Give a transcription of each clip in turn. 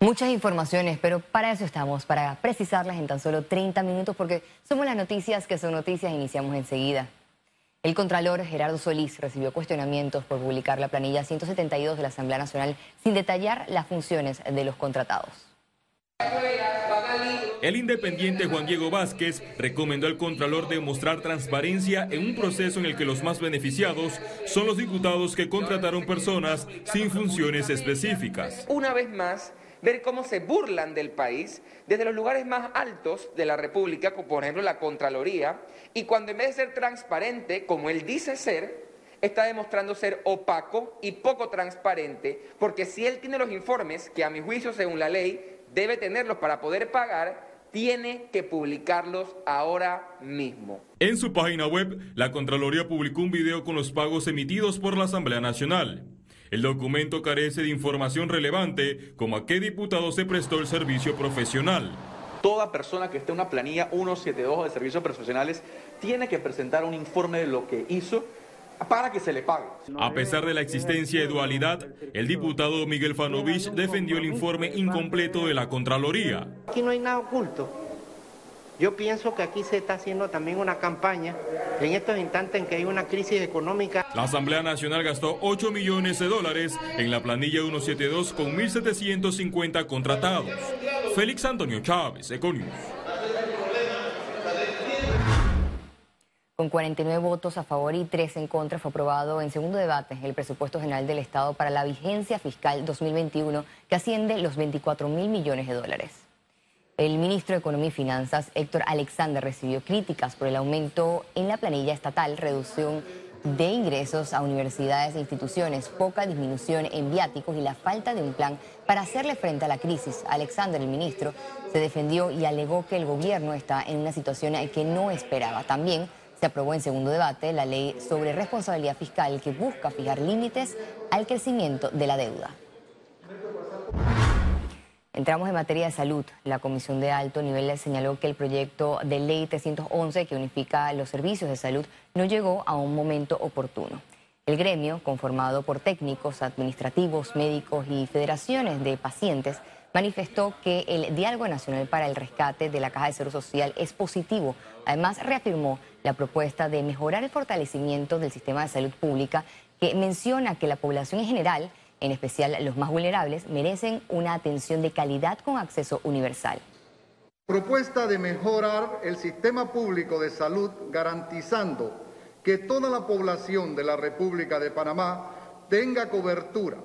Muchas informaciones, pero para eso estamos, para precisarlas en tan solo 30 minutos, porque somos las noticias que son noticias e iniciamos enseguida. El Contralor Gerardo Solís recibió cuestionamientos por publicar la planilla 172 de la Asamblea Nacional sin detallar las funciones de los contratados. El independiente Juan Diego Vázquez recomendó al Contralor demostrar transparencia en un proceso en el que los más beneficiados son los diputados que contrataron personas sin funciones específicas. Una vez más, ver cómo se burlan del país desde los lugares más altos de la República, como por ejemplo la Contraloría, y cuando en vez de ser transparente, como él dice ser, está demostrando ser opaco y poco transparente, porque si él tiene los informes, que a mi juicio según la ley debe tenerlos para poder pagar, tiene que publicarlos ahora mismo. En su página web, la Contraloría publicó un video con los pagos emitidos por la Asamblea Nacional. El documento carece de información relevante como a qué diputado se prestó el servicio profesional. Toda persona que esté en una planilla 172 de servicios profesionales tiene que presentar un informe de lo que hizo para que se le pague. A pesar de la existencia de dualidad, el diputado Miguel Fanovich defendió el informe incompleto de la Contraloría. Aquí no hay nada oculto. Yo pienso que aquí se está haciendo también una campaña en estos instantes en que hay una crisis económica. La Asamblea Nacional gastó 8 millones de dólares en la planilla 172 con 1.750 contratados. Félix Antonio Chávez, Econius. Con 49 votos a favor y 3 en contra fue aprobado en segundo debate el presupuesto general del Estado para la vigencia fiscal 2021 que asciende los 24 mil millones de dólares. El ministro de Economía y Finanzas, Héctor Alexander, recibió críticas por el aumento en la planilla estatal, reducción de ingresos a universidades e instituciones, poca disminución en viáticos y la falta de un plan para hacerle frente a la crisis. Alexander, el ministro, se defendió y alegó que el gobierno está en una situación que no esperaba. También se aprobó en segundo debate la ley sobre responsabilidad fiscal que busca fijar límites al crecimiento de la deuda. Entramos en materia de salud. La Comisión de Alto Nivel señaló que el proyecto de ley 311 que unifica los servicios de salud no llegó a un momento oportuno. El gremio, conformado por técnicos, administrativos, médicos y federaciones de pacientes, manifestó que el Diálogo Nacional para el Rescate de la Caja de Seguro Social es positivo. Además, reafirmó la propuesta de mejorar el fortalecimiento del sistema de salud pública, que menciona que la población en general en especial los más vulnerables, merecen una atención de calidad con acceso universal. Propuesta de mejorar el sistema público de salud garantizando que toda la población de la República de Panamá tenga cobertura,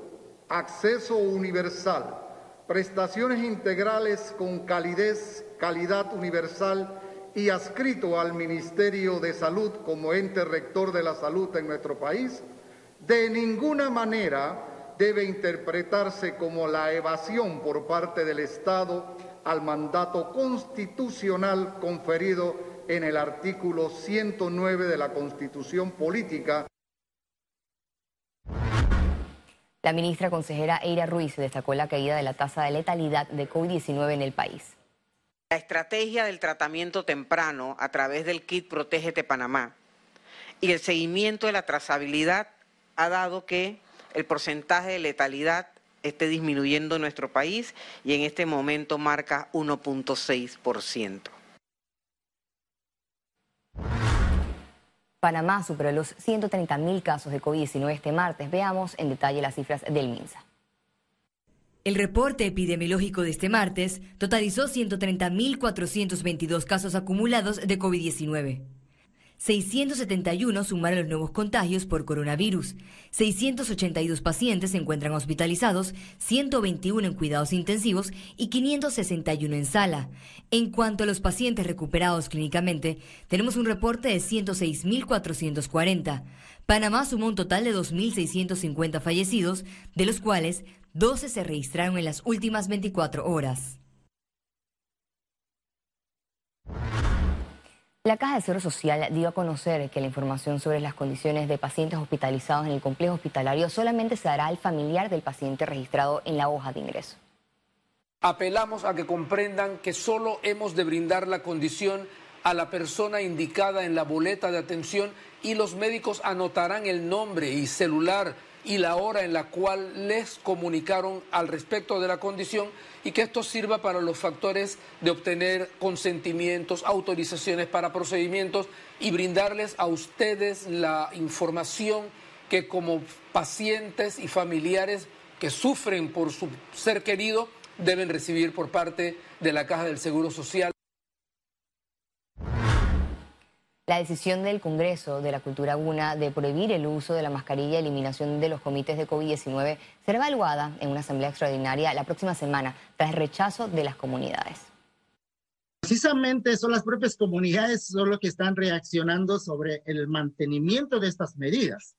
acceso universal, prestaciones integrales con calidez, calidad universal y adscrito al Ministerio de Salud como ente rector de la salud en nuestro país, de ninguna manera debe interpretarse como la evasión por parte del Estado al mandato constitucional conferido en el artículo 109 de la Constitución Política. La ministra consejera Eira Ruiz destacó la caída de la tasa de letalidad de COVID-19 en el país. La estrategia del tratamiento temprano a través del kit Protégete Panamá y el seguimiento de la trazabilidad ha dado que el porcentaje de letalidad esté disminuyendo en nuestro país y en este momento marca 1.6%. Panamá superó los 130 mil casos de COVID-19 este martes. Veamos en detalle las cifras del MINSA. El reporte epidemiológico de este martes totalizó 130.422 casos acumulados de COVID-19. 671 sumaron los nuevos contagios por coronavirus. 682 pacientes se encuentran hospitalizados, 121 en cuidados intensivos y 561 en sala. En cuanto a los pacientes recuperados clínicamente, tenemos un reporte de 106.440. Panamá sumó un total de 2.650 fallecidos, de los cuales 12 se registraron en las últimas 24 horas. La Caja de Seguro Social dio a conocer que la información sobre las condiciones de pacientes hospitalizados en el complejo hospitalario solamente se dará al familiar del paciente registrado en la hoja de ingreso. Apelamos a que comprendan que solo hemos de brindar la condición a la persona indicada en la boleta de atención y los médicos anotarán el nombre y celular y la hora en la cual les comunicaron al respecto de la condición y que esto sirva para los factores de obtener consentimientos, autorizaciones para procedimientos y brindarles a ustedes la información que como pacientes y familiares que sufren por su ser querido deben recibir por parte de la Caja del Seguro Social. La decisión del Congreso de la Cultura Guna de prohibir el uso de la mascarilla y eliminación de los comités de COVID-19 será evaluada en una asamblea extraordinaria la próxima semana tras el rechazo de las comunidades. Precisamente son las propias comunidades son que están reaccionando sobre el mantenimiento de estas medidas.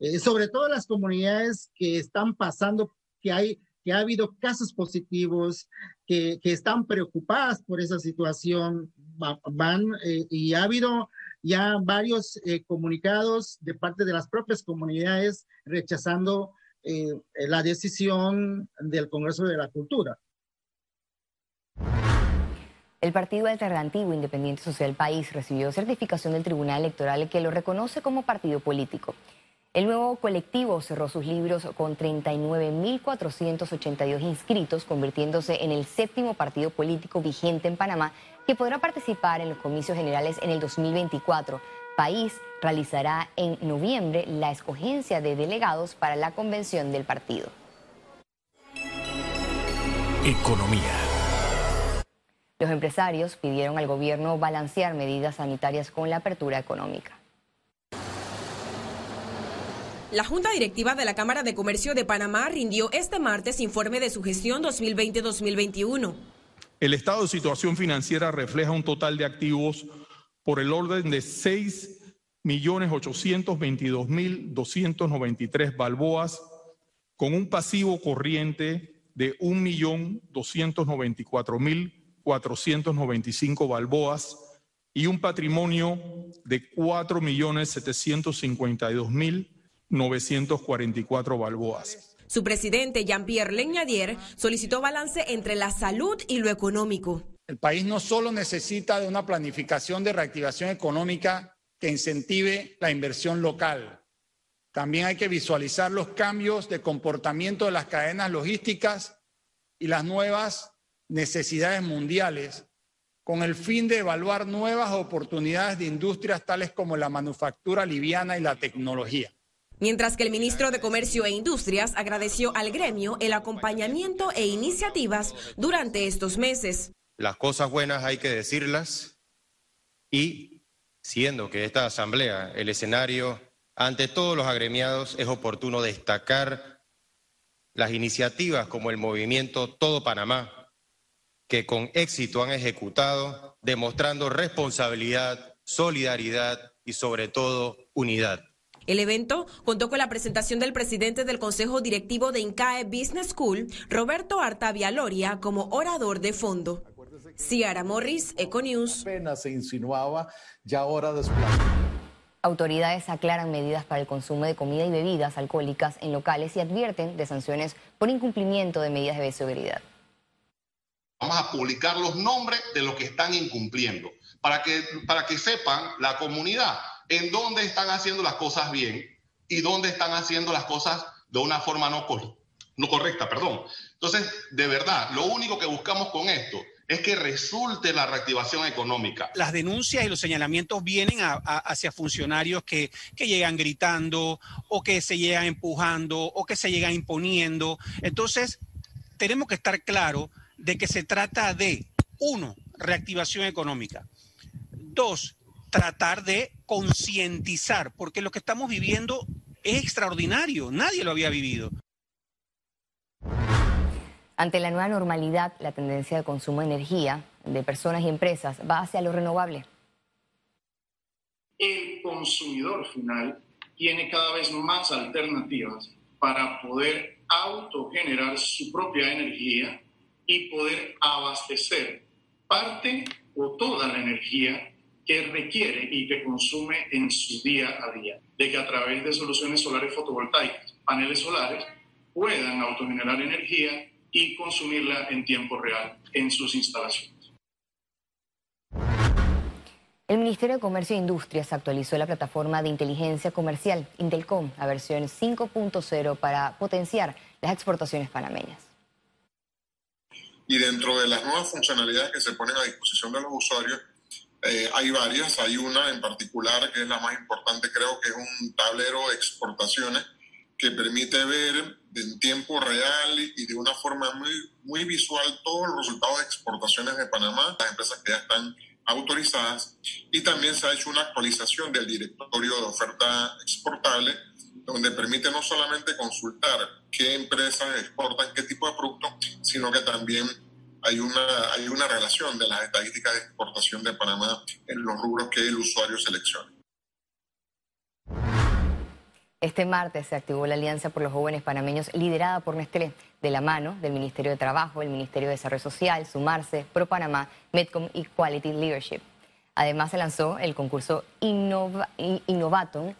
Eh, sobre todo las comunidades que están pasando, que hay que ha habido casos positivos, que, que están preocupadas por esa situación, van eh, y ha habido ya varios eh, comunicados de parte de las propias comunidades rechazando eh, la decisión del Congreso de la Cultura. El Partido Alternativo Independiente Social País recibió certificación del Tribunal Electoral que lo reconoce como partido político. El nuevo colectivo cerró sus libros con 39.482 inscritos, convirtiéndose en el séptimo partido político vigente en Panamá que podrá participar en los comicios generales en el 2024. País realizará en noviembre la escogencia de delegados para la convención del partido. Economía. Los empresarios pidieron al gobierno balancear medidas sanitarias con la apertura económica. La Junta Directiva de la Cámara de Comercio de Panamá rindió este martes informe de su gestión 2020-2021. El estado de situación financiera refleja un total de activos por el orden de 6.822.293 balboas, con un pasivo corriente de 1.294.495 balboas y un patrimonio de 4.752.000 944 balboas. Su presidente, Jean-Pierre Leñadier, solicitó balance entre la salud y lo económico. El país no solo necesita de una planificación de reactivación económica que incentive la inversión local, también hay que visualizar los cambios de comportamiento de las cadenas logísticas y las nuevas necesidades mundiales con el fin de evaluar nuevas oportunidades de industrias tales como la manufactura liviana y la tecnología. Mientras que el ministro de Comercio e Industrias agradeció al gremio el acompañamiento e iniciativas durante estos meses. Las cosas buenas hay que decirlas y, siendo que esta asamblea, el escenario ante todos los agremiados, es oportuno destacar las iniciativas como el movimiento Todo Panamá, que con éxito han ejecutado, demostrando responsabilidad, solidaridad y sobre todo unidad. El evento contó con la presentación del presidente del Consejo Directivo de INCAE Business School, Roberto Artavia Loria, como orador de fondo. Ciara Morris, Econews. Apenas se insinuaba, ya ahora Autoridades aclaran medidas para el consumo de comida y bebidas alcohólicas en locales y advierten de sanciones por incumplimiento de medidas de bioseguridad. Vamos a publicar los nombres de los que están incumpliendo para que, para que sepan la comunidad en dónde están haciendo las cosas bien y dónde están haciendo las cosas de una forma no, no correcta, perdón. Entonces, de verdad, lo único que buscamos con esto es que resulte la reactivación económica. Las denuncias y los señalamientos vienen hacia funcionarios que, que, llegan gritando o que se llegan empujando o que se llegan imponiendo. Entonces, tenemos que estar claros de que se trata de, uno, reactivación económica. Dos, tratar de concientizar, porque lo que estamos viviendo es extraordinario, nadie lo había vivido. Ante la nueva normalidad, la tendencia de consumo de energía de personas y empresas va hacia lo renovable. El consumidor final tiene cada vez más alternativas para poder autogenerar su propia energía y poder abastecer parte o toda la energía que requiere y que consume en su día a día, de que a través de soluciones solares fotovoltaicas, paneles solares, puedan autogenerar energía y consumirla en tiempo real en sus instalaciones. El Ministerio de Comercio e Industrias actualizó la plataforma de inteligencia comercial Intelcom a versión 5.0 para potenciar las exportaciones panameñas. Y dentro de las nuevas funcionalidades que se ponen a disposición de los usuarios, eh, hay varias. Hay una en particular que es la más importante, creo que es un tablero de exportaciones que permite ver en tiempo real y de una forma muy, muy visual todos los resultados de exportaciones de Panamá, las empresas que ya están autorizadas y también se ha hecho una actualización del directorio de oferta exportable donde permite no solamente consultar qué empresas exportan qué tipo de producto, sino que también hay una, hay una relación de las estadísticas de exportación de Panamá en los rubros que el usuario selecciona. Este martes se activó la Alianza por los Jóvenes Panameños liderada por Nestlé, de la mano del Ministerio de Trabajo, el Ministerio de Desarrollo Social, Sumarse, Pro Panamá, Medcom y Quality Leadership. Además se lanzó el concurso Innovaton,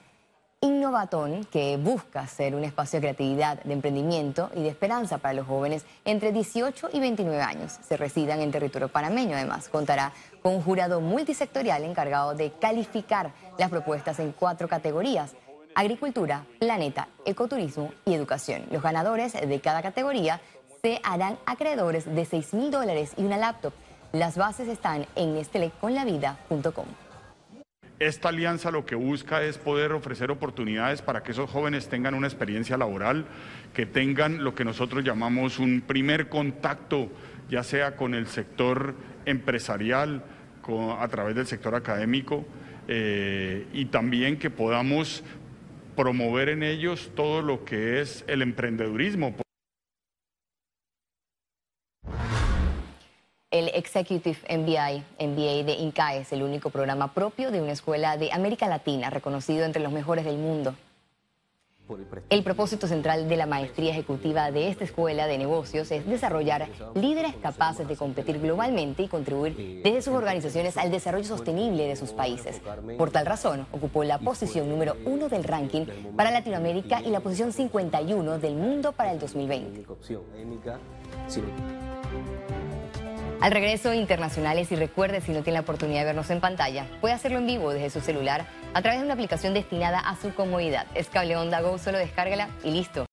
Innovaton, que busca ser un espacio de creatividad, de emprendimiento y de esperanza para los jóvenes entre 18 y 29 años. Se residan en territorio panameño, además. Contará con un jurado multisectorial encargado de calificar las propuestas en cuatro categorías agricultura, planeta, ecoturismo y educación. Los ganadores de cada categoría se harán acreedores de 6 mil dólares y una laptop. Las bases están en esteleconlavida.com. Esta alianza lo que busca es poder ofrecer oportunidades para que esos jóvenes tengan una experiencia laboral, que tengan lo que nosotros llamamos un primer contacto, ya sea con el sector empresarial, a través del sector académico, eh, y también que podamos promover en ellos todo lo que es el emprendedurismo. Executive MBA, MBA de INCAE es el único programa propio de una escuela de América Latina reconocido entre los mejores del mundo. El propósito central de la maestría ejecutiva de esta escuela de negocios es desarrollar líderes capaces de competir globalmente y contribuir desde sus organizaciones al desarrollo sostenible de sus países. Por tal razón, ocupó la posición número uno del ranking para Latinoamérica y la posición 51 del mundo para el 2020. Al regreso, internacionales y recuerde si no tiene la oportunidad de vernos en pantalla, puede hacerlo en vivo desde su celular a través de una aplicación destinada a su comodidad. Es Cable Onda Go, solo descárgala y listo.